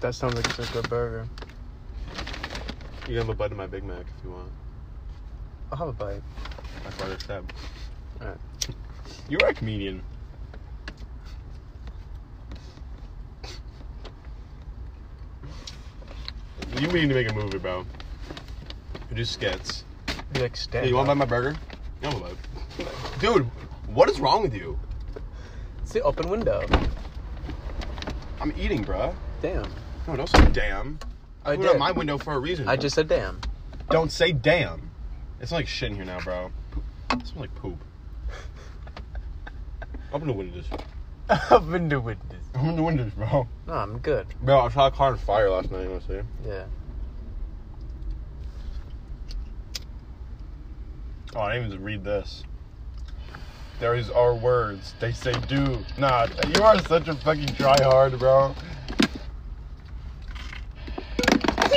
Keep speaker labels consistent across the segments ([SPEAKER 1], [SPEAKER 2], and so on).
[SPEAKER 1] That sounds like it's a good burger.
[SPEAKER 2] You can have a bite of my Big Mac if you want.
[SPEAKER 1] I'll have a bite.
[SPEAKER 2] My father said.
[SPEAKER 1] Alright.
[SPEAKER 2] You are a comedian. You need to make a movie, bro. You do skits.
[SPEAKER 1] Be like stand.
[SPEAKER 2] Hey, you want to buy my burger? No, I'm Dude, what is wrong with you?
[SPEAKER 1] It's the open window.
[SPEAKER 2] I'm eating, bruh.
[SPEAKER 1] Damn.
[SPEAKER 2] No, don't say damn.
[SPEAKER 1] I
[SPEAKER 2] Put it
[SPEAKER 1] did.
[SPEAKER 2] my window for a reason.
[SPEAKER 1] I just said damn.
[SPEAKER 2] don't say damn. It's like shit in here now, bro. It smells like poop. Open the windows.
[SPEAKER 1] open the windows.
[SPEAKER 2] Open the windows, bro.
[SPEAKER 1] No, I'm good.
[SPEAKER 2] Bro, I saw a car on fire last night. You want to see?
[SPEAKER 1] Yeah.
[SPEAKER 2] Oh, I didn't even read this. There is our words. They say do Nah, You are such a fucking tryhard, bro.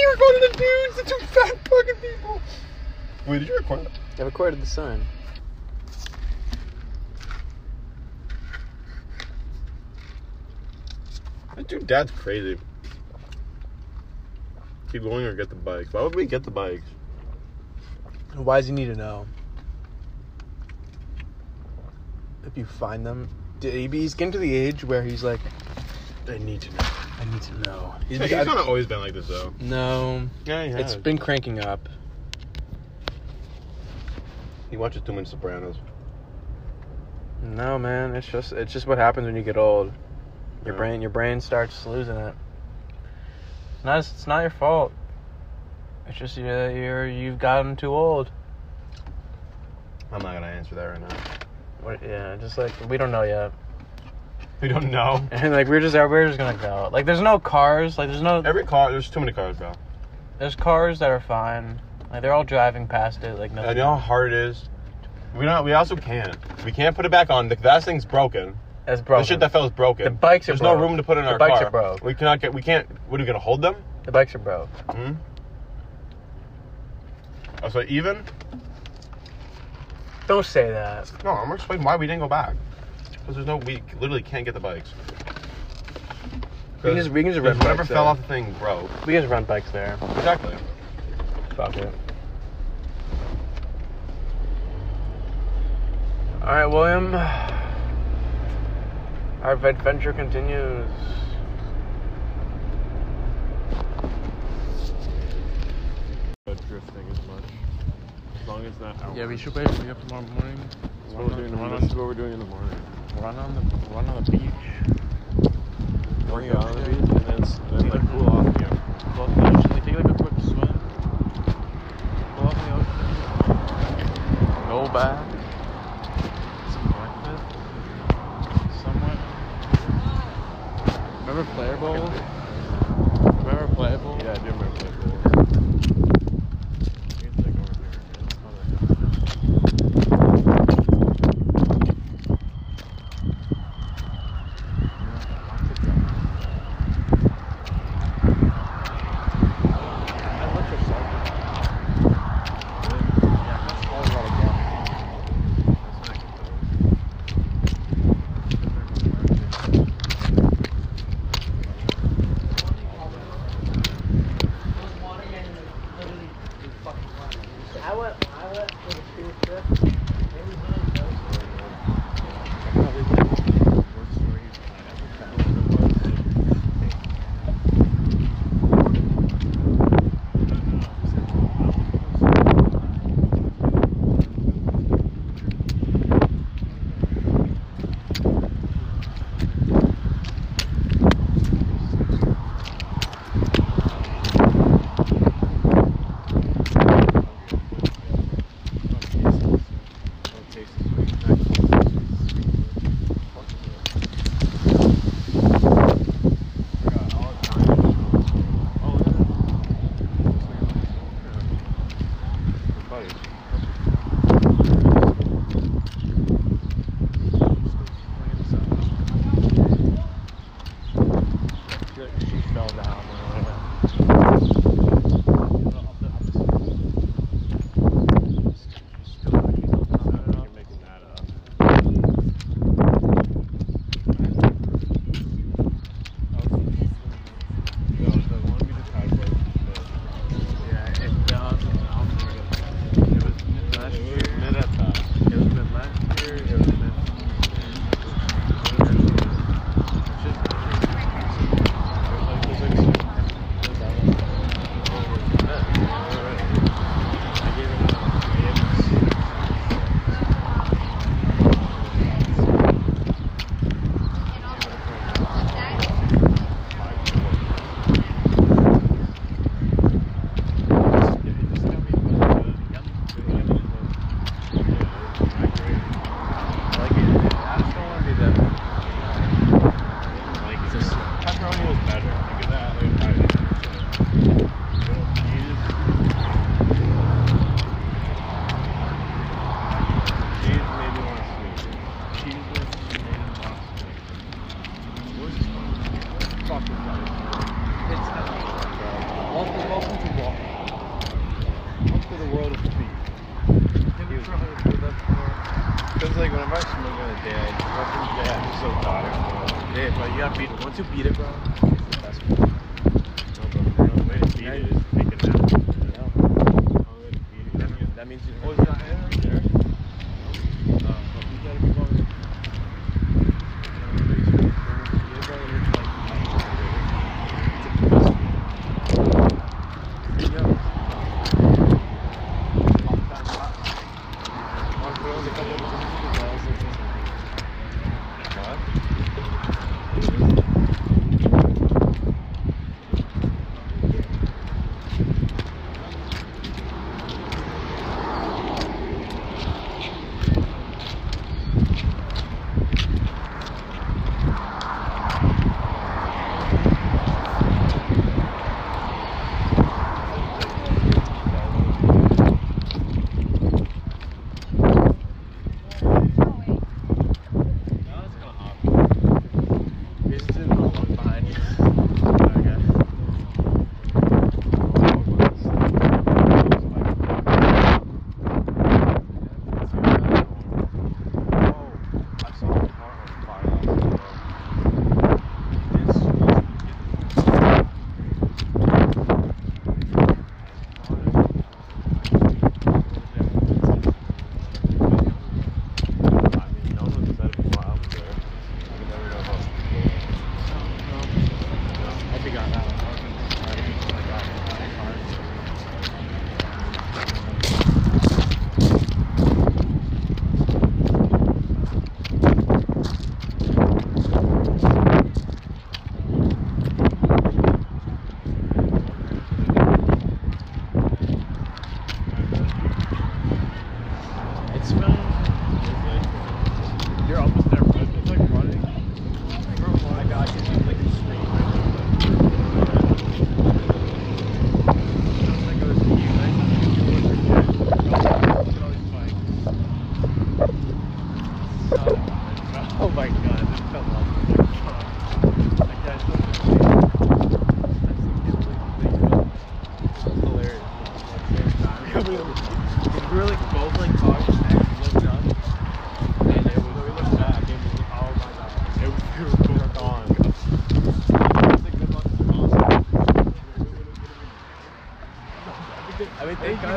[SPEAKER 2] I think we're going to the dudes, the two fat fucking people. Wait, did you record that?
[SPEAKER 1] I recorded the sign.
[SPEAKER 2] That dude, dad's crazy. Keep going or get the bikes. Why would we get the bikes?
[SPEAKER 1] Why does he need to know? If you find them, D- he's getting to the age where he's like, I need to know. I need to know. He's,
[SPEAKER 2] He's kind of always been like this, though.
[SPEAKER 1] no,
[SPEAKER 2] Yeah, he
[SPEAKER 1] it's been cranking up.
[SPEAKER 2] He watches too many Sopranos.
[SPEAKER 1] No, man, it's just it's just what happens when you get old. Your
[SPEAKER 2] Yeah.
[SPEAKER 1] brain your brain starts losing it. It's not it's not your fault. It's just you you're you've gotten too old.
[SPEAKER 2] I'm not gonna answer that right now.
[SPEAKER 1] What- Yeah, just like we don't know yet.
[SPEAKER 2] We don't know.
[SPEAKER 1] And like we're just we're just gonna go. Like there's no cars. Like there's no
[SPEAKER 2] Every car, there's too many cars, bro.
[SPEAKER 1] there's cars that are fine. Like they're all driving past it. Like
[SPEAKER 2] I know how hard it is. We don't. We also can't. We can't put it back on. The that thing's broken.
[SPEAKER 1] That's broken.
[SPEAKER 2] The shit that fell is broken.
[SPEAKER 1] The bikes are
[SPEAKER 2] There's
[SPEAKER 1] broke.
[SPEAKER 2] no room to put in
[SPEAKER 1] The
[SPEAKER 2] our
[SPEAKER 1] bikes
[SPEAKER 2] car.
[SPEAKER 1] are broke.
[SPEAKER 2] We cannot get. We can't. What are we gonna hold them?
[SPEAKER 1] the bikes are broke.
[SPEAKER 2] Hmm. Oh, so even?
[SPEAKER 1] Don't say that.
[SPEAKER 2] No, I'm gonna why we didn't go back. Because there's no. We literally can't get the bikes.
[SPEAKER 1] We can just we can just rent
[SPEAKER 2] whatever
[SPEAKER 1] bikes
[SPEAKER 2] fell
[SPEAKER 1] there.
[SPEAKER 2] off the thing broke.
[SPEAKER 1] We can just rent bikes there.
[SPEAKER 2] Exactly.
[SPEAKER 1] Fuck it. All right, William. Our adventure continues.
[SPEAKER 3] drifting as much. As long as that hour.
[SPEAKER 1] Yeah, we should wake up tomorrow morning.
[SPEAKER 3] That's what we're doing.
[SPEAKER 1] Run
[SPEAKER 3] This is what we're doing in the morning.
[SPEAKER 1] run on the run on the beach.
[SPEAKER 3] Work out on the beach and then, then like cool off again.
[SPEAKER 1] Go to the ocean. Like, take like a quick swim. Go out in the ocean. Go back. Some breakfast. Somewhere. Remember Player Bowl? Remember Player Bowl?
[SPEAKER 3] Yeah, I do remember that. It's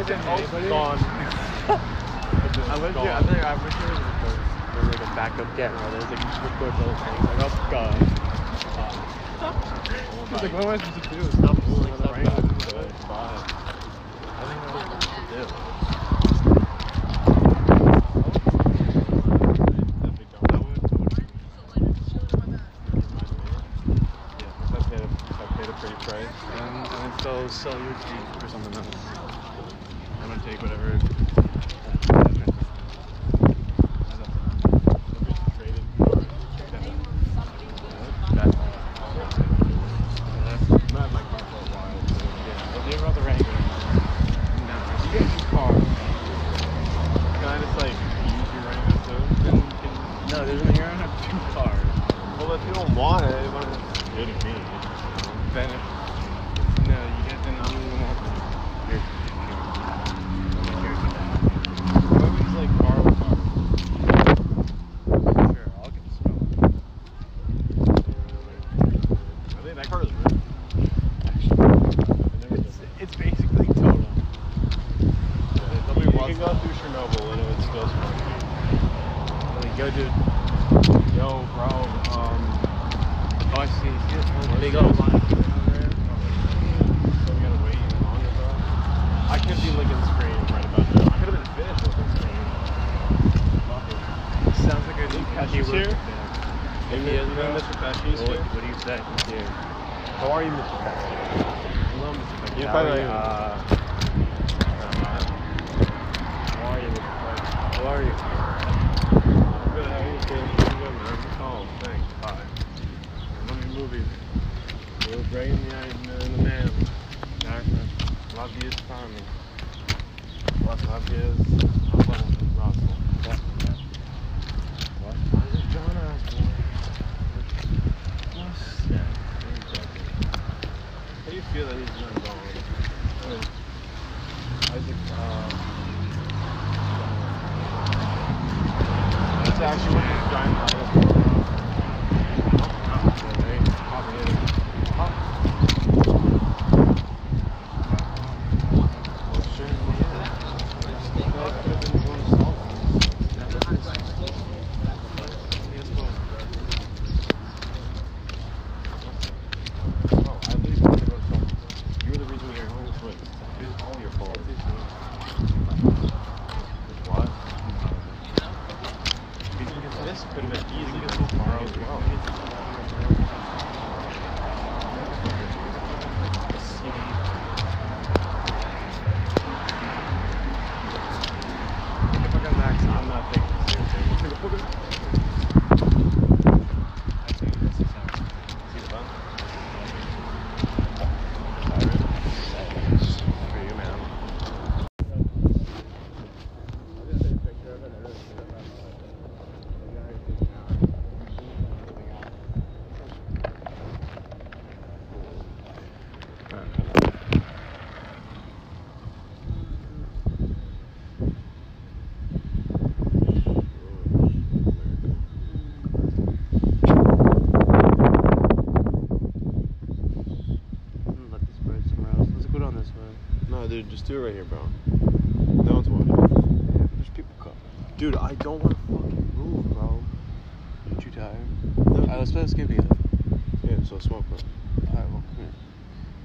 [SPEAKER 3] gone. I wish there was a backup camera. There's like a record of those things. Like, oh god. Oh like, what am I supposed to do? Stop pulling
[SPEAKER 2] the.
[SPEAKER 3] I think that's what to do.
[SPEAKER 2] So you. line. I could be looking screen right. I could have been finished looking screen.
[SPEAKER 3] Sounds like a new
[SPEAKER 2] Pesci's here. Maybe
[SPEAKER 3] he
[SPEAKER 2] Mr. Pesci's here.
[SPEAKER 3] What do you say?
[SPEAKER 2] How are you, Mr. Pesci?
[SPEAKER 3] Hello, Mr.
[SPEAKER 2] Pesci.
[SPEAKER 4] You're
[SPEAKER 1] uh,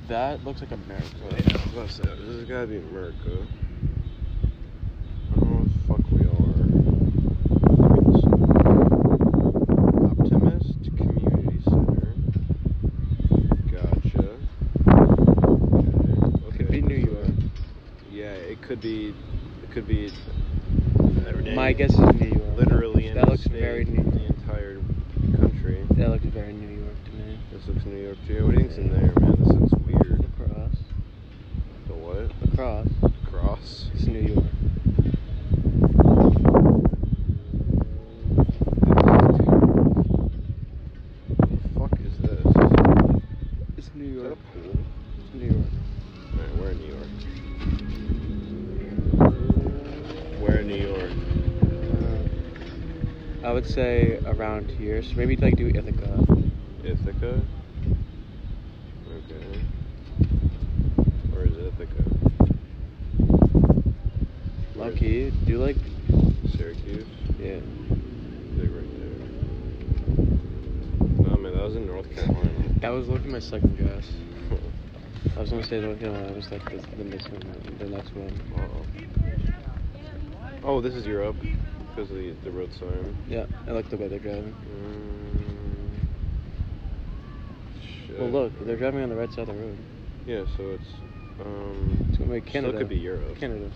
[SPEAKER 1] That looks like America.
[SPEAKER 4] Yeah, I was about to say, this has gotta be America. I don't know what the fuck we are. Optimist Community Center. Gotcha. Okay.
[SPEAKER 1] Could be New York.
[SPEAKER 4] Yeah, it could be. It could be.
[SPEAKER 1] My guess is New York.
[SPEAKER 4] Literally any
[SPEAKER 1] That looks
[SPEAKER 4] state
[SPEAKER 1] very
[SPEAKER 4] in
[SPEAKER 1] New
[SPEAKER 4] the entire country.
[SPEAKER 1] That looks very New York to me.
[SPEAKER 4] This looks New York too. What do you think's in there, man? This looks weird.
[SPEAKER 1] The cross.
[SPEAKER 4] The what?
[SPEAKER 1] The cross.
[SPEAKER 4] Cross?
[SPEAKER 1] It's New York.
[SPEAKER 4] What the fuck is this?
[SPEAKER 1] It's New
[SPEAKER 4] Is that a
[SPEAKER 1] York.
[SPEAKER 4] pool?
[SPEAKER 1] It's New York.
[SPEAKER 4] Alright, we're in New York. We're in New York.
[SPEAKER 1] Uh, I would say around here. So maybe like do Ithaca.
[SPEAKER 4] Ithaca? Okay. Where is Ithaca?
[SPEAKER 1] Lucky. Do you like
[SPEAKER 4] Syracuse?
[SPEAKER 1] yeah.
[SPEAKER 4] Like right there. No, man, that was in North Carolina.
[SPEAKER 1] That was looking my second guess. I was gonna say North Carolina. I was like the, the next one. The next one.
[SPEAKER 4] Uh-oh. Oh, this is Europe because of the, the road sign.
[SPEAKER 1] Yeah, I like the way they're driving.
[SPEAKER 4] Mm.
[SPEAKER 1] Well, look, they're driving on the right side of the road.
[SPEAKER 4] Yeah, so it's um.
[SPEAKER 1] It's gonna be Canada.
[SPEAKER 4] Could be Europe.
[SPEAKER 1] Canada.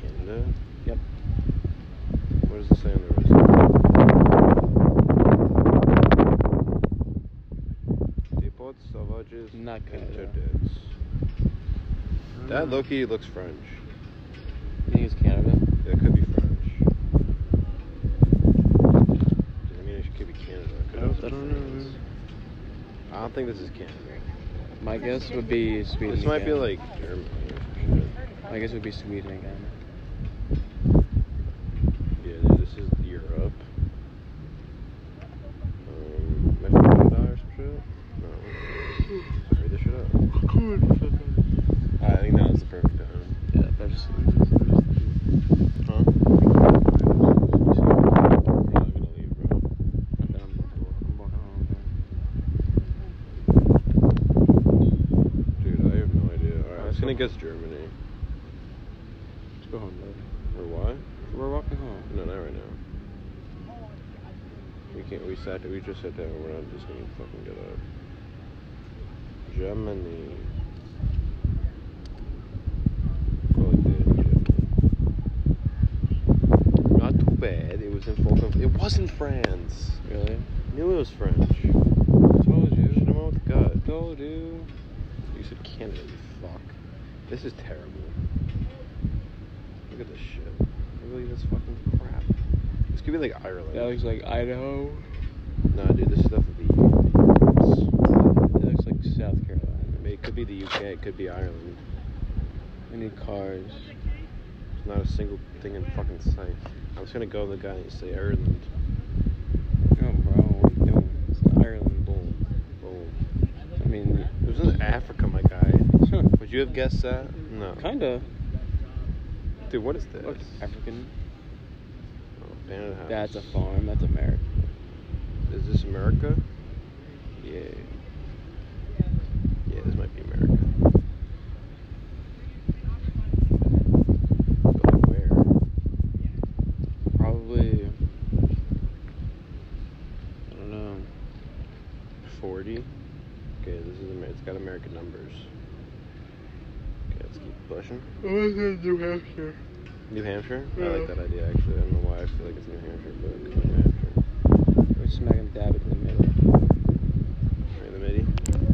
[SPEAKER 4] Canada.
[SPEAKER 1] Yep.
[SPEAKER 4] What does it say on the road? Depot Sauvages
[SPEAKER 1] Not Canada.
[SPEAKER 4] That Loki looks French.
[SPEAKER 1] I think it's Canada.
[SPEAKER 4] That could be French. Doesn't mean it could be Canada. It could
[SPEAKER 1] I don't-
[SPEAKER 4] also
[SPEAKER 1] I
[SPEAKER 4] be
[SPEAKER 1] don't know,
[SPEAKER 4] France. I don't think this is Canada.
[SPEAKER 1] My guess would be Sweden.
[SPEAKER 4] This might be
[SPEAKER 1] again.
[SPEAKER 4] like Germany.
[SPEAKER 1] My guess would be Sweden again.
[SPEAKER 4] Yeah, dude, this is Europe. Um, maybe Canada or some shit? No. Hurry this shit up. I think now is the perfect time.
[SPEAKER 1] Yeah, but just.
[SPEAKER 4] Huh? I'm not gonna leave, bro.
[SPEAKER 1] I'm, I'm walking home.
[SPEAKER 4] Dude, I have no idea. Alright, I was gonna guess Germany.
[SPEAKER 1] Let's go home, though.
[SPEAKER 4] Or what?
[SPEAKER 1] We're walking home.
[SPEAKER 4] No, not right now. We can't. We sat. We just sat down. We're not just gonna fucking get up. Germany. Oh, Germany. Not too bad. It was in full. conf- It wasn't France.
[SPEAKER 1] Really?
[SPEAKER 4] Knew it was French.
[SPEAKER 1] Told
[SPEAKER 4] Should have
[SPEAKER 1] you.
[SPEAKER 4] went with gut.
[SPEAKER 1] Told you.
[SPEAKER 4] You said Canada. You fuck. This is terrible. Look at this shit. Look at this fucking crap. This could be like Ireland.
[SPEAKER 1] That looks like Idaho.
[SPEAKER 4] No, dude, this stuff would be.
[SPEAKER 1] That looks like South Carolina.
[SPEAKER 4] I mean, it could be the UK. It could be Ireland.
[SPEAKER 1] Any cars?
[SPEAKER 4] There's not a single thing in fucking sight. I'm just gonna go to the guy and say Ireland. Oh, bro, what are you
[SPEAKER 1] doing? It's Ireland. bull.
[SPEAKER 4] Bull.
[SPEAKER 1] I mean,
[SPEAKER 4] it was in Africa, my guy. Would you have guessed that? No.
[SPEAKER 3] Kinda.
[SPEAKER 4] Dude, what is this?
[SPEAKER 3] Look, African.
[SPEAKER 4] Oh,
[SPEAKER 3] That's a farm. That's America.
[SPEAKER 4] Is this America?
[SPEAKER 3] Yeah.
[SPEAKER 4] Yeah, this might be America. But where?
[SPEAKER 3] Probably. I don't know.
[SPEAKER 4] 40. Okay, this is Amer- it's got American numbers. Okay, let's keep pushing.
[SPEAKER 3] New Hampshire.
[SPEAKER 4] New Hampshire? I like that idea actually. I don't know why I feel like it's New Hampshire, but it's New Hampshire.
[SPEAKER 3] We're smack in dab in the middle.
[SPEAKER 4] Right in the midi.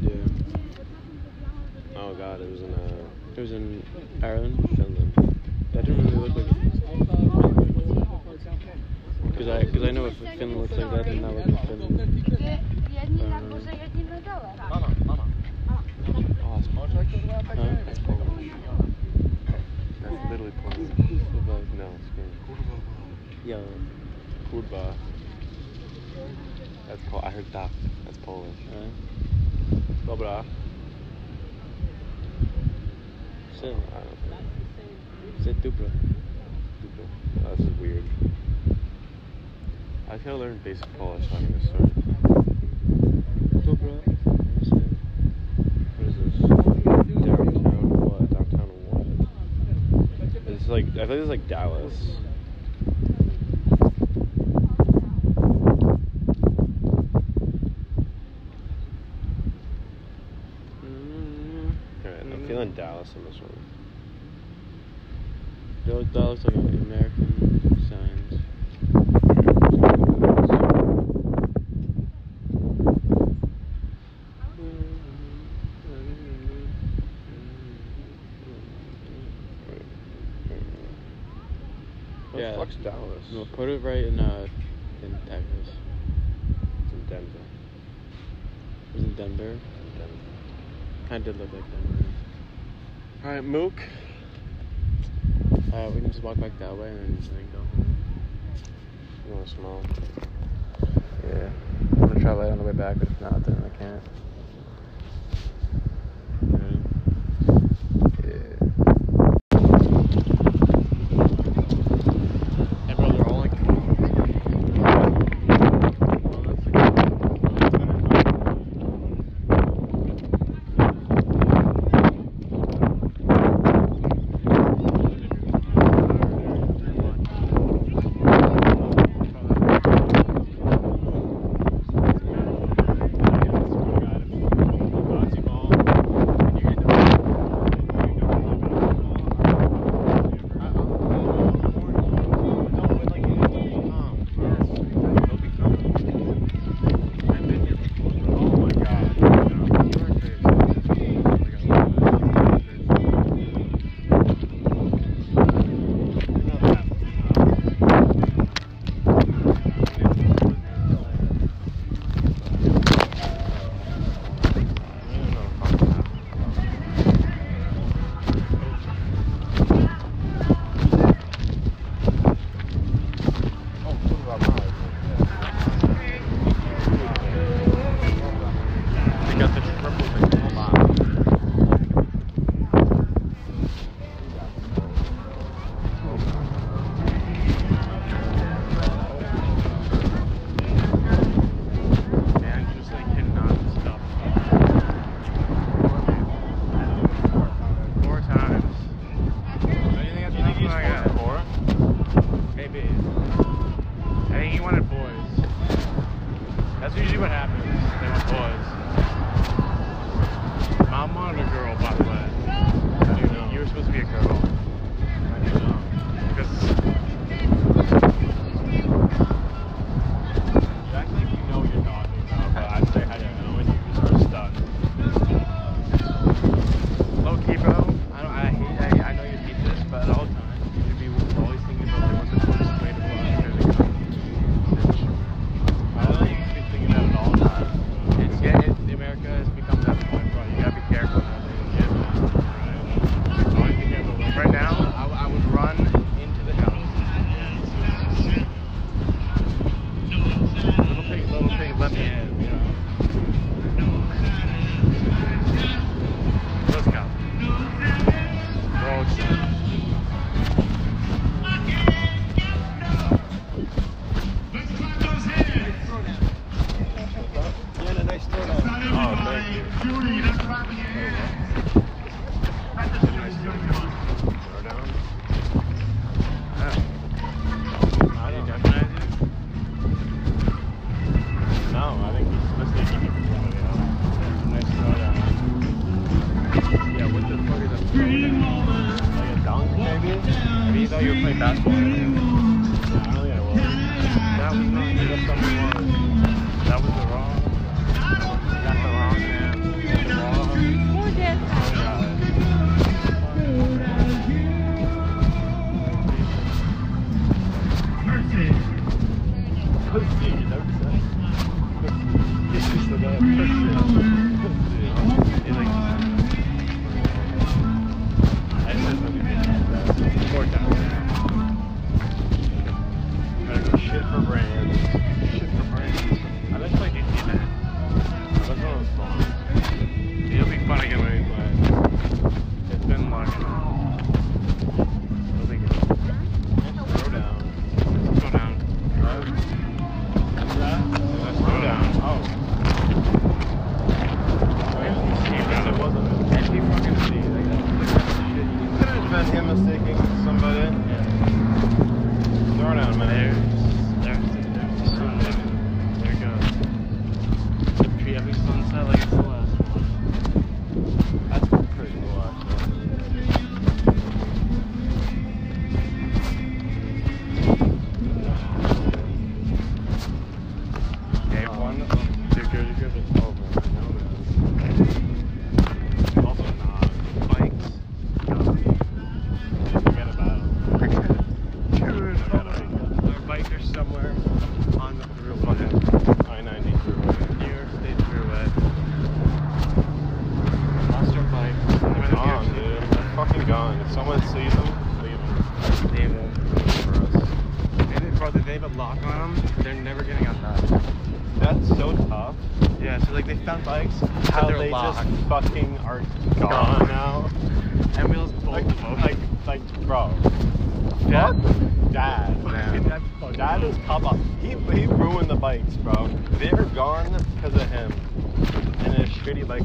[SPEAKER 3] Yeah.
[SPEAKER 4] Oh god, it was in uh,
[SPEAKER 3] It was in Ireland.
[SPEAKER 4] Finland.
[SPEAKER 3] That didn't really look like. Because I, cause I know if Finland looks like that, then that would be Finland.
[SPEAKER 1] Jedni na górze, jedni na dole.
[SPEAKER 4] Oh, it's Polish.
[SPEAKER 3] Huh?
[SPEAKER 4] That's Polish. That's literally Polish. Good.
[SPEAKER 3] Yo.
[SPEAKER 4] Kurwa. That's Polish. I heard tak. That's Polish. Dobra.
[SPEAKER 3] so,
[SPEAKER 4] I don't think.
[SPEAKER 3] say Dupra.
[SPEAKER 4] Oh, this is weird. I gotta learn basic Polish so I'm gonna start.
[SPEAKER 3] Dupra.
[SPEAKER 4] What is this? Downtown what? Downtown what? It's like I think it's like Dallas. Mm-hmm. Alright, I'm mm-hmm. feeling Dallas in this one.
[SPEAKER 3] Looks like
[SPEAKER 4] What
[SPEAKER 3] Yeah.
[SPEAKER 4] the fuck's Dallas?
[SPEAKER 3] No, put it right in uh in Texas.
[SPEAKER 4] It's in Denver.
[SPEAKER 3] It was in Denver.
[SPEAKER 4] It's in Denver.
[SPEAKER 3] Kind of did look like Denver.
[SPEAKER 4] Alright, Mook.
[SPEAKER 3] Uh, we can just walk back that way and then just like go home.
[SPEAKER 4] You want to smell?
[SPEAKER 3] Yeah. I'm gonna try light on the way back, but if not, then I can't.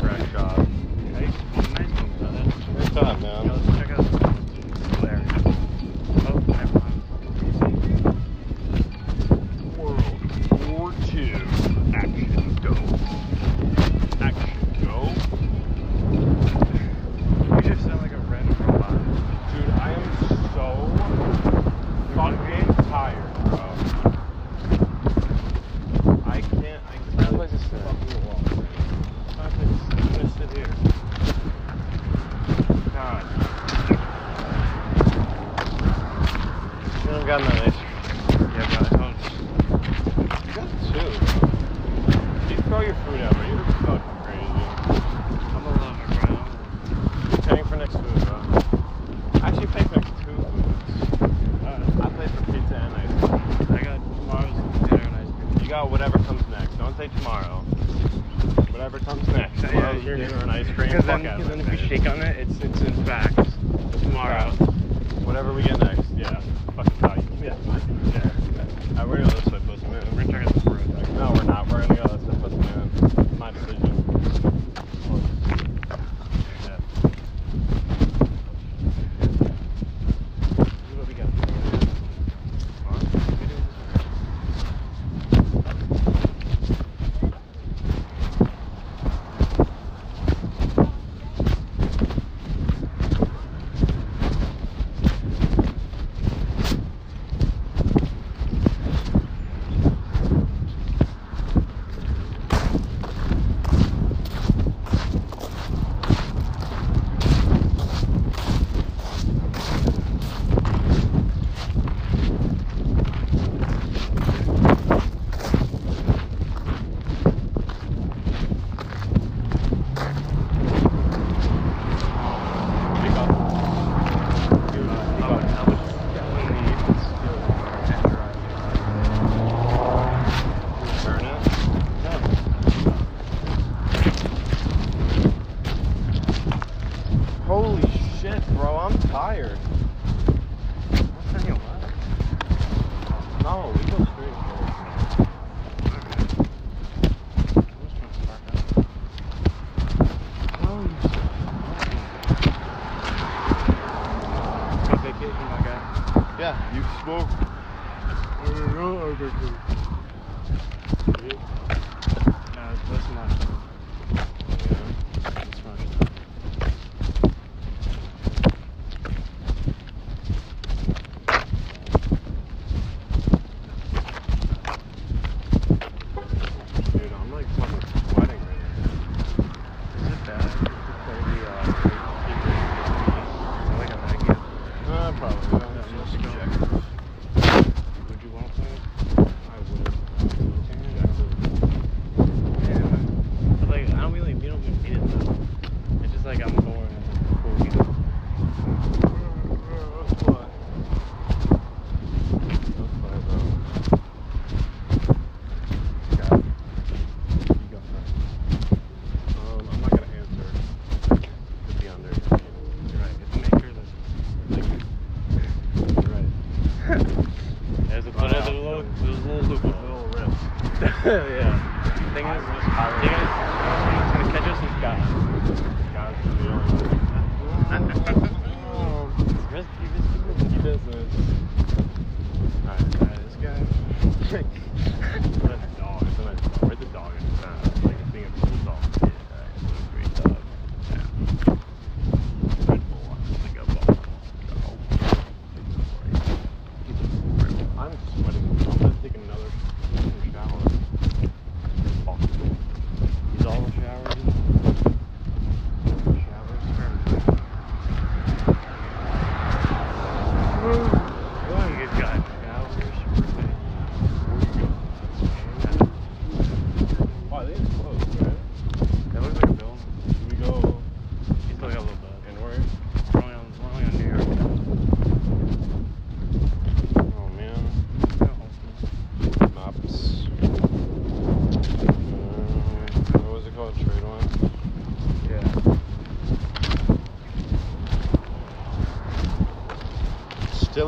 [SPEAKER 2] Nice, nice one, brother.
[SPEAKER 3] Good
[SPEAKER 2] Yo,
[SPEAKER 3] man.
[SPEAKER 2] let's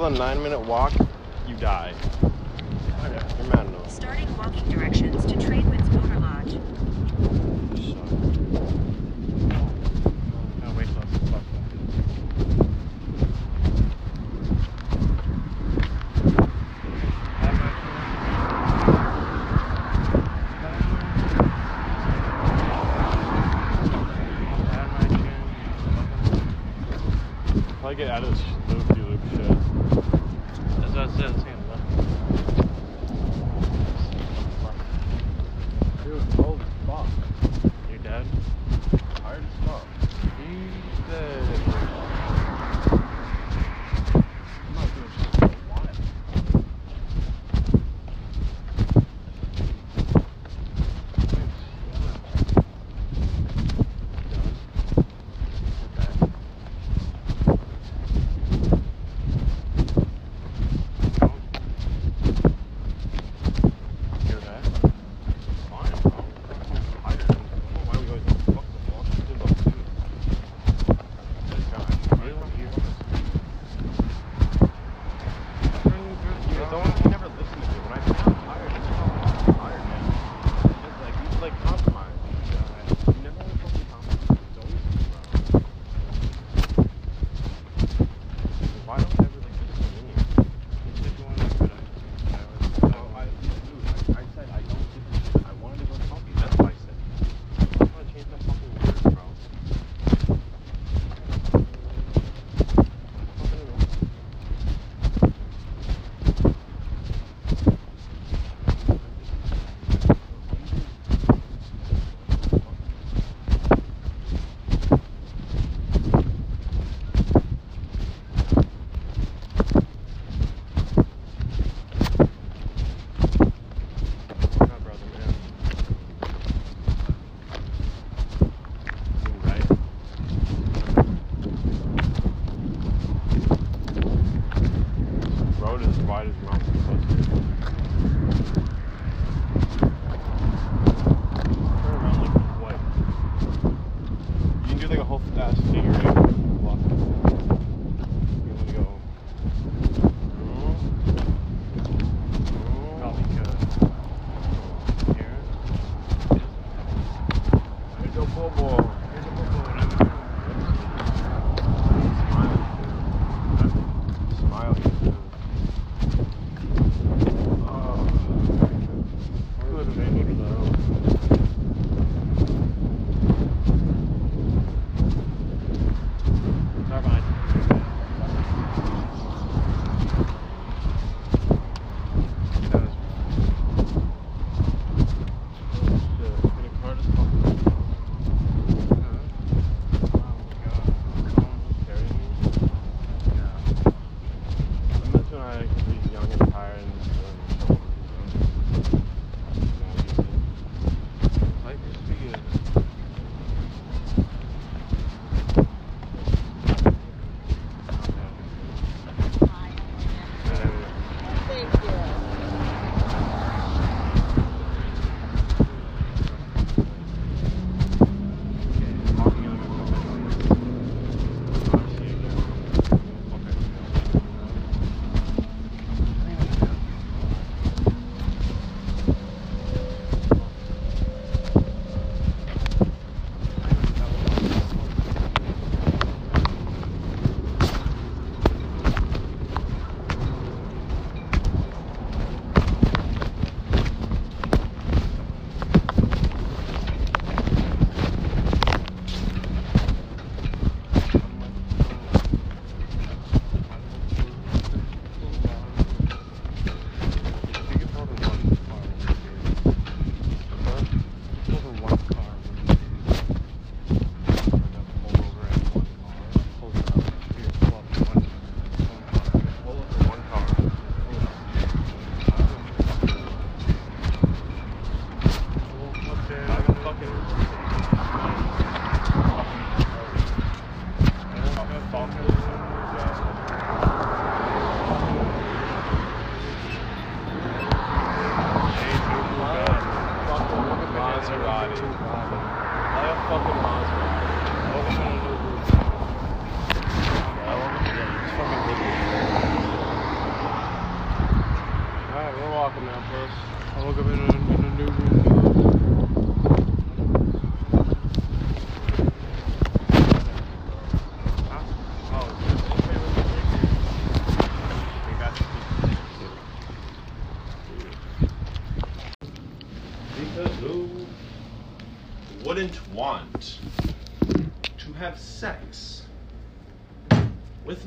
[SPEAKER 1] a
[SPEAKER 2] nine minute walk, you die. You're mad enough.
[SPEAKER 5] Starting walking directions to Tradewinds Motor Lodge.
[SPEAKER 2] Get out of this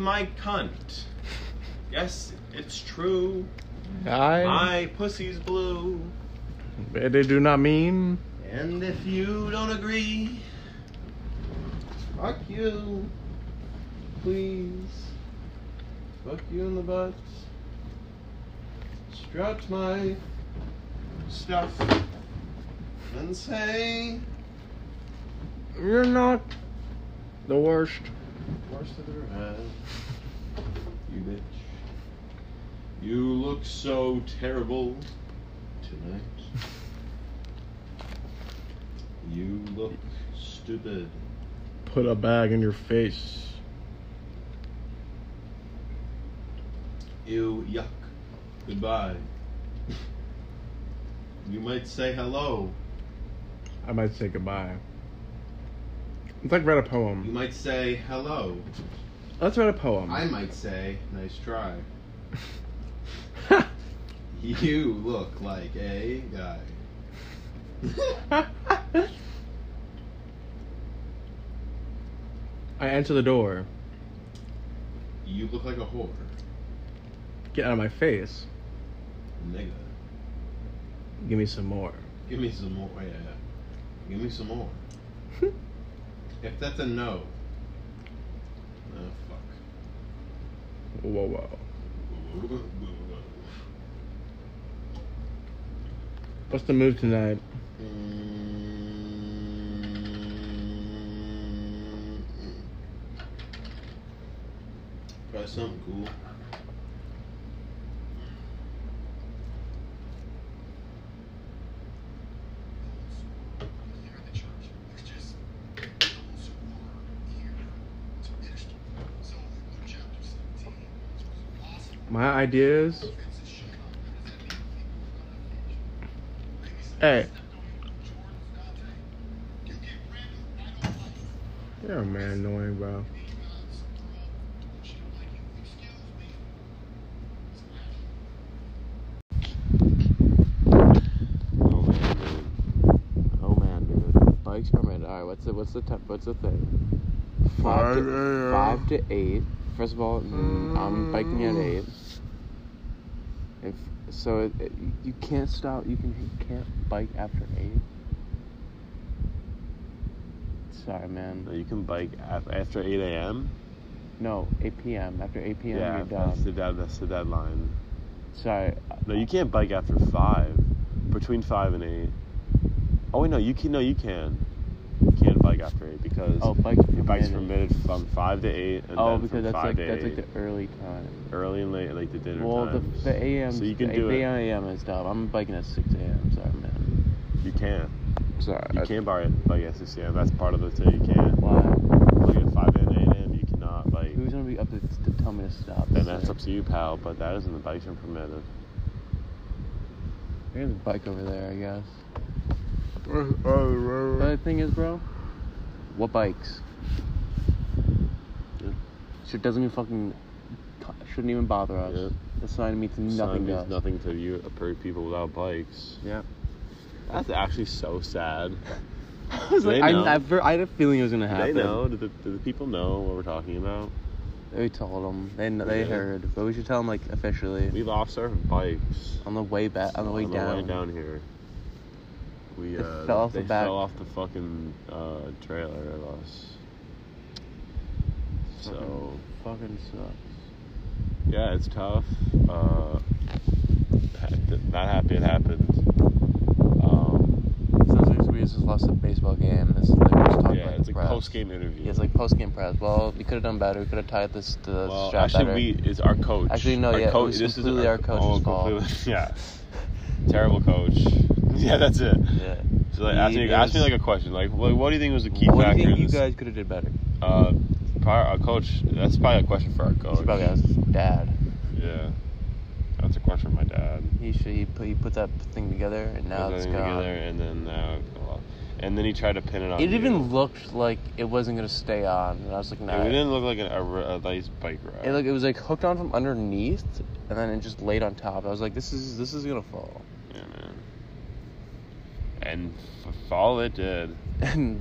[SPEAKER 2] my
[SPEAKER 6] cunt? Yes, it's true.
[SPEAKER 2] I.
[SPEAKER 6] My pussy's blue.
[SPEAKER 2] They do not mean.
[SPEAKER 6] And if you don't agree, fuck you. Please. Fuck you in the butt. Strut my stuff and say
[SPEAKER 2] You're not the worst.
[SPEAKER 6] Worst I've ever. You bitch. You look so terrible tonight. You look stupid.
[SPEAKER 2] Put a bag in your face.
[SPEAKER 6] Ew, yuck. Goodbye. You might say hello.
[SPEAKER 2] I might say goodbye. It's like read a poem.
[SPEAKER 6] You might say hello.
[SPEAKER 2] Let's write a poem.
[SPEAKER 6] I might say nice try. You look like a guy.
[SPEAKER 2] I enter the door.
[SPEAKER 6] You look like a whore.
[SPEAKER 2] Get out of my face.
[SPEAKER 6] Nigga.
[SPEAKER 2] Give me some more.
[SPEAKER 6] Give me some more. Yeah. Give me some more. if that's a no. Oh, fuck.
[SPEAKER 2] Whoa, whoa. What's the move tonight? Mm-hmm.
[SPEAKER 6] Probably something cool.
[SPEAKER 2] My ideas. Hey. You're a man annoying, bro.
[SPEAKER 1] Oh man, dude. Oh man, dude. Bikes permitted. All right, what's the what's the t- what's the thing? Five to, five to eight. First of all, mm, I'm biking at eight. So, it, it, you can't stop. You can you can't bike after eight. Sorry, man.
[SPEAKER 4] Oh, you can bike after 8 a.m.
[SPEAKER 1] No, 8 p.m. After 8 p.m.
[SPEAKER 4] Yeah,
[SPEAKER 1] you're
[SPEAKER 4] that's the dead, that's the deadline.
[SPEAKER 1] Sorry.
[SPEAKER 4] Uh, no, you can't bike after five. Between five and eight. Oh wait, no, you can. No, you can. You can't bike after eight because
[SPEAKER 1] Oh, bikes
[SPEAKER 4] your bike's
[SPEAKER 1] permitted.
[SPEAKER 4] permitted from five to eight, and
[SPEAKER 1] Oh,
[SPEAKER 4] then
[SPEAKER 1] because
[SPEAKER 4] from
[SPEAKER 1] that's
[SPEAKER 4] five
[SPEAKER 1] like that's
[SPEAKER 4] eight,
[SPEAKER 1] like the early time.
[SPEAKER 4] early and late, like the dinner
[SPEAKER 1] Well, the,
[SPEAKER 4] times.
[SPEAKER 1] the AM.
[SPEAKER 4] So you can
[SPEAKER 1] the
[SPEAKER 4] do
[SPEAKER 1] 8
[SPEAKER 4] it.
[SPEAKER 1] a.m. is dumb. I'm biking at 6 a.m. Sorry, man.
[SPEAKER 4] You can't.
[SPEAKER 1] Sorry.
[SPEAKER 4] You can't bike bike at 6 a.m. That's part of the thing. You can't.
[SPEAKER 1] Why?
[SPEAKER 4] Like at 5 and 8 a.m. You cannot bike.
[SPEAKER 1] Who's gonna be up to, to tell me to stop?
[SPEAKER 4] Then that's up to you, pal. But that isn't the bikes are permitted.
[SPEAKER 1] There's a bike over there, I guess.
[SPEAKER 2] Oh,
[SPEAKER 1] The other thing is, bro, what bikes?
[SPEAKER 4] Yeah.
[SPEAKER 1] Shit doesn't even fucking shouldn't even bother us.
[SPEAKER 4] Yeah.
[SPEAKER 1] The sign means
[SPEAKER 4] Sign
[SPEAKER 1] nothing to
[SPEAKER 4] means
[SPEAKER 1] us.
[SPEAKER 4] nothing to you, people without bikes.
[SPEAKER 1] Yeah.
[SPEAKER 4] That's actually so sad.
[SPEAKER 1] I was like, I,
[SPEAKER 4] know.
[SPEAKER 1] I, had a feeling it was gonna happen.
[SPEAKER 4] They know. Do the, do the people know what we're talking about?
[SPEAKER 1] We told them. They they heard, but we should tell them like officially
[SPEAKER 4] We lost our bikes
[SPEAKER 1] on the way back on the way
[SPEAKER 4] on
[SPEAKER 1] down.
[SPEAKER 4] the way down here. We uh,
[SPEAKER 1] fell off
[SPEAKER 4] they
[SPEAKER 1] the back.
[SPEAKER 4] fell off the fucking uh, trailer of us. So
[SPEAKER 1] Fucking sucks.
[SPEAKER 4] yeah, it's tough. Uh, not happy it happened. Um,
[SPEAKER 1] Sounds like we just lost a baseball game. This is like we're talking
[SPEAKER 4] yeah,
[SPEAKER 1] like
[SPEAKER 4] it's a
[SPEAKER 1] press.
[SPEAKER 4] post game interview.
[SPEAKER 1] Yeah, it's like post game press. Well, we could have done better. We could have tied this to the
[SPEAKER 4] well,
[SPEAKER 1] strap
[SPEAKER 4] actually,
[SPEAKER 1] better.
[SPEAKER 4] we it's our coach.
[SPEAKER 1] Actually, no,
[SPEAKER 4] Our
[SPEAKER 1] yeah,
[SPEAKER 4] coach- this is
[SPEAKER 1] completely our coach's
[SPEAKER 4] oh,
[SPEAKER 1] fault.
[SPEAKER 4] yeah, terrible coach. yeah, that's it.
[SPEAKER 1] yeah.
[SPEAKER 4] So So like, ask me, ask me like a question. Like, what, what do you think was the key
[SPEAKER 1] what do you think you guys could have did better?
[SPEAKER 4] Uh, probably our coach. That's probably a question for our coach.
[SPEAKER 1] should probably ask dad.
[SPEAKER 4] Yeah, that's a question for my dad.
[SPEAKER 1] He should he put he put that thing together and now
[SPEAKER 4] Put
[SPEAKER 1] it's
[SPEAKER 4] everything
[SPEAKER 1] gone.
[SPEAKER 4] together, and then now, well, and then he tried to pin it on.
[SPEAKER 1] It
[SPEAKER 4] you.
[SPEAKER 1] even looked like it wasn't gonna stay on, and I was like, nah.
[SPEAKER 4] It didn't look like an, a, a nice bike ride.
[SPEAKER 1] It like it was like hooked on from underneath, and then it just laid on top. I was like, this is this is gonna fall,
[SPEAKER 4] yeah, man. And f- fall it did
[SPEAKER 1] and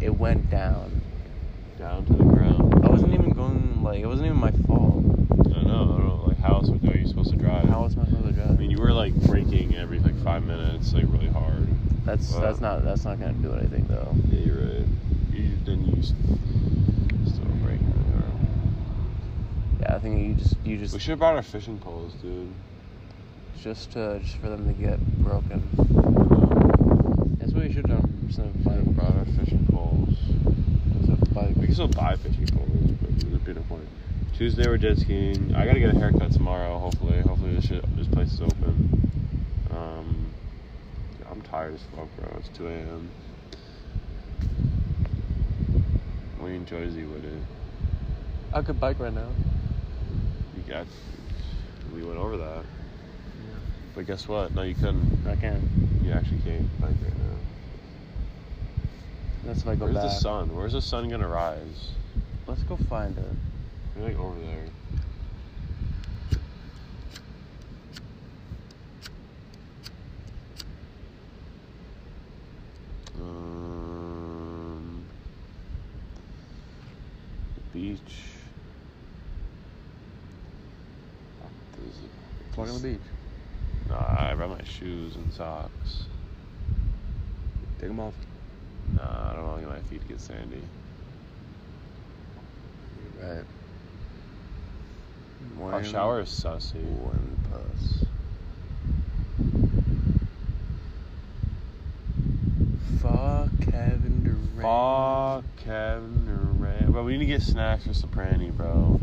[SPEAKER 1] it went down.
[SPEAKER 4] down to the ground.
[SPEAKER 1] I wasn't even going like it wasn't even my fault.
[SPEAKER 4] I know. I don't know. Like, how else are you supposed to drive?
[SPEAKER 1] How was I supposed to drive?
[SPEAKER 4] I mean, you were like braking every like five minutes, like really hard.
[SPEAKER 1] That's
[SPEAKER 4] Wow.
[SPEAKER 1] that's not that's not gonna do anything though.
[SPEAKER 4] Yeah, you're right. You then you still hard.
[SPEAKER 1] Yeah, I think you just you just
[SPEAKER 4] We should have brought our fishing poles, dude.
[SPEAKER 1] just to just for them to get broken. That's what you should have done. Instead of
[SPEAKER 4] Should have our fishing poles. We can still buy fishing poles, but there's a bit of point. Tuesday we're jet skiing. I gotta get a haircut tomorrow. Hopefully, hopefully this shit, this place is open. Um, I'm tired as fuck, bro. It's 2 a.m. We in Jersey with it.
[SPEAKER 1] I could bike right now.
[SPEAKER 4] You got. We went over that. But guess what? No, you couldn't.
[SPEAKER 1] I can.
[SPEAKER 4] You actually can't bike right now.
[SPEAKER 1] That's if I go
[SPEAKER 4] Where's
[SPEAKER 1] back.
[SPEAKER 4] the sun? Where's the sun gonna rise?
[SPEAKER 1] Let's go find it.
[SPEAKER 4] Maybe like over there. Um, beach. There's a-
[SPEAKER 1] Walk on the beach.
[SPEAKER 4] Nah, I brought my shoes and socks.
[SPEAKER 1] Take them off.
[SPEAKER 4] Nah, I don't want my feet to get sandy.
[SPEAKER 1] Right.
[SPEAKER 4] Our shower is sussy.
[SPEAKER 1] One puss. Fuck Kevin Durant.
[SPEAKER 4] Fuck Kevin Durant. But we need to get snacks for Soprani, bro.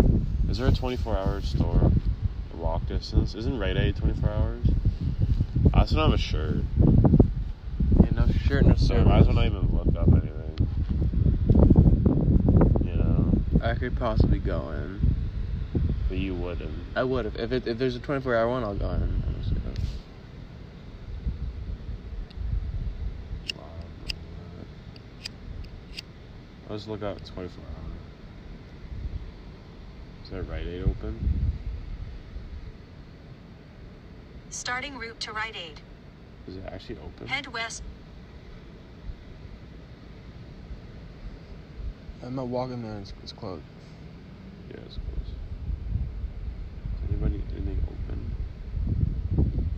[SPEAKER 4] Is there a 24 hour store? Walk distance? Isn't Rite Aid 24 hours? I also don't have a shirt.
[SPEAKER 1] Yeah, no shirt, no
[SPEAKER 4] So I might as well not even look up anything. You know?
[SPEAKER 1] I could possibly go in.
[SPEAKER 4] But you wouldn't.
[SPEAKER 1] I would if if, it, if there's a 24 hour one, I'll go in. honestly.
[SPEAKER 4] Let's look up 24 hour. Is that Rite Aid open?
[SPEAKER 5] Starting route to Rite Aid.
[SPEAKER 4] Is it actually open?
[SPEAKER 5] Head west.
[SPEAKER 1] I'm not walking there. It's, it's closed.
[SPEAKER 4] Yeah, it's close. Is anybody anything open?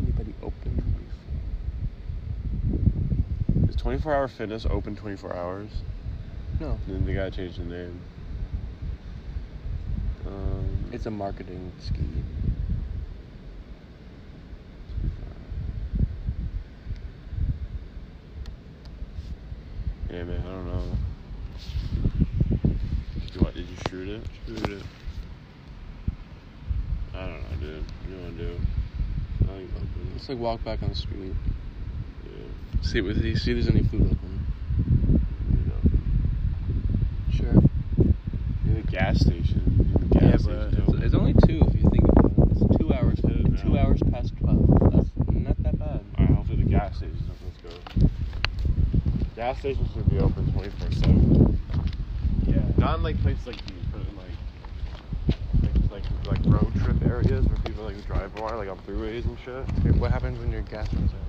[SPEAKER 1] Anybody open?
[SPEAKER 4] Is 24 Hour Fitness open 24 hours?
[SPEAKER 1] No.
[SPEAKER 4] Then they gotta change the name. Um,
[SPEAKER 1] It's a marketing scheme.
[SPEAKER 4] yeah, man, I don't know. Did you, what, did you shoot it? Shoot it. I don't know, dude. What do you wanna do? Nothing open.
[SPEAKER 1] Let's like walk back on the street.
[SPEAKER 4] Yeah,
[SPEAKER 1] See if see if there's any food open.
[SPEAKER 4] you know.
[SPEAKER 1] Sure.
[SPEAKER 4] Near the gas station. The gas
[SPEAKER 1] Yeah,
[SPEAKER 4] station's
[SPEAKER 1] but it's, it's only two if you think about it. It's two hours.
[SPEAKER 4] Two,
[SPEAKER 1] Two hours past twelve. That's not that bad.
[SPEAKER 4] Alright, hopefully the gas station's open. Let's go. Gas stations should be open 24 7. Yeah. Not in like places like these, but in like, like, like, like road trip drive like on freeways and shit.
[SPEAKER 1] What happens when your gas runs out?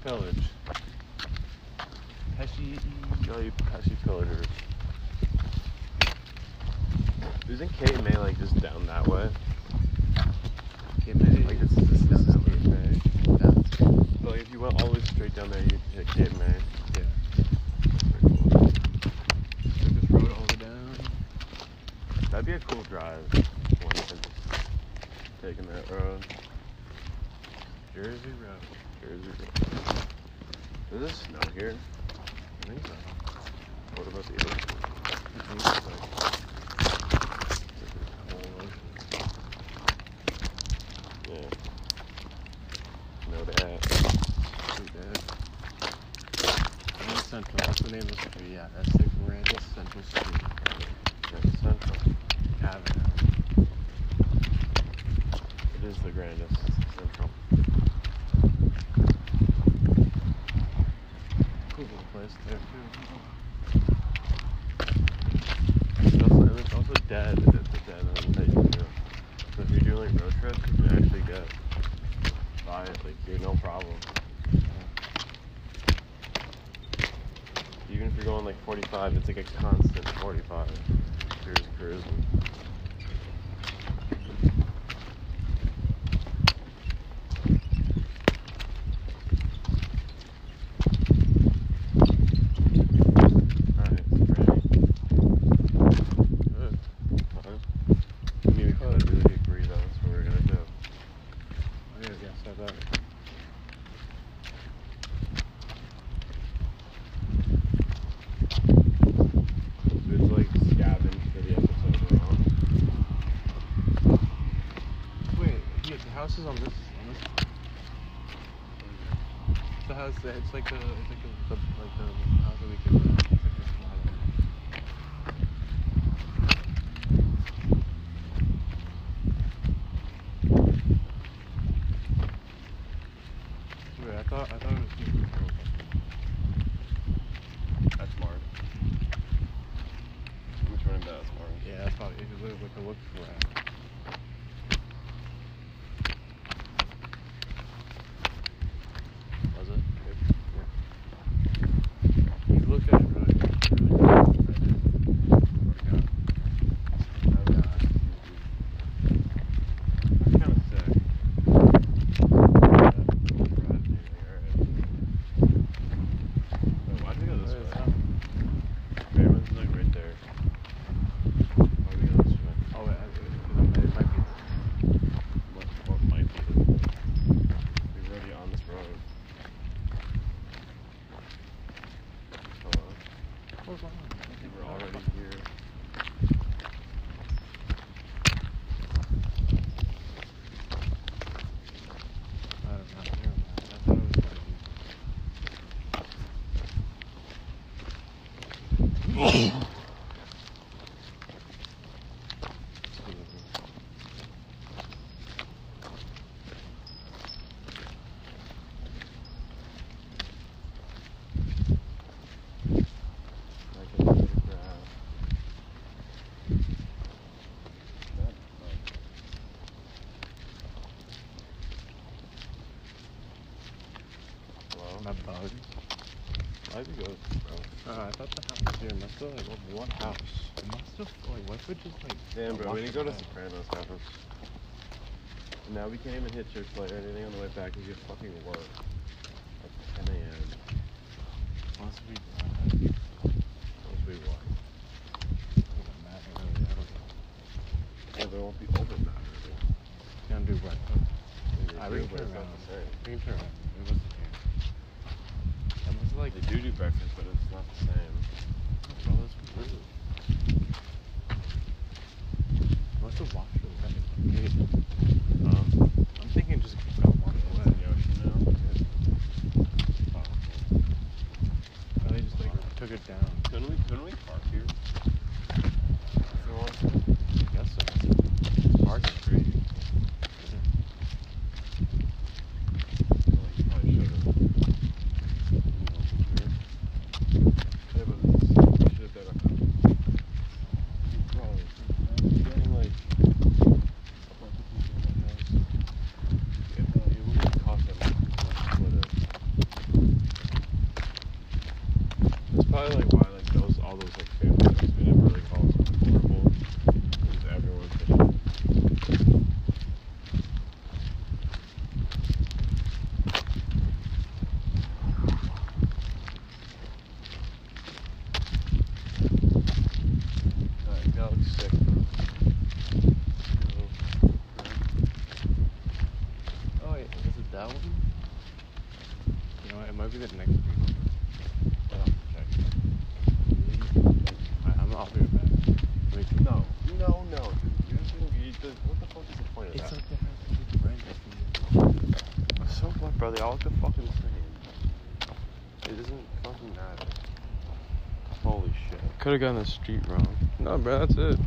[SPEAKER 2] pillage. pelo amor de Deus. like a constant 45. Here's cruising. that. It's like
[SPEAKER 3] a, it's like No, I thought the house here must have like what house. It must have like what would just like
[SPEAKER 2] Damn bro, we didn't go to Sopranos. Now we can't even hit church light or anything on the way back because you have fucking work. Like 10 a.m.
[SPEAKER 3] Must be
[SPEAKER 2] drive. Once we. Uh, yeah, there won't be open matter.
[SPEAKER 3] Can't do
[SPEAKER 2] breakfast.
[SPEAKER 3] I we can turn around. It was the game. That was like.
[SPEAKER 2] They do do breakfast, but
[SPEAKER 3] bro, they
[SPEAKER 2] all look the fucking same. It doesn't fucking matter. Holy shit.
[SPEAKER 3] Could have gotten the street wrong. No, bro, that's it.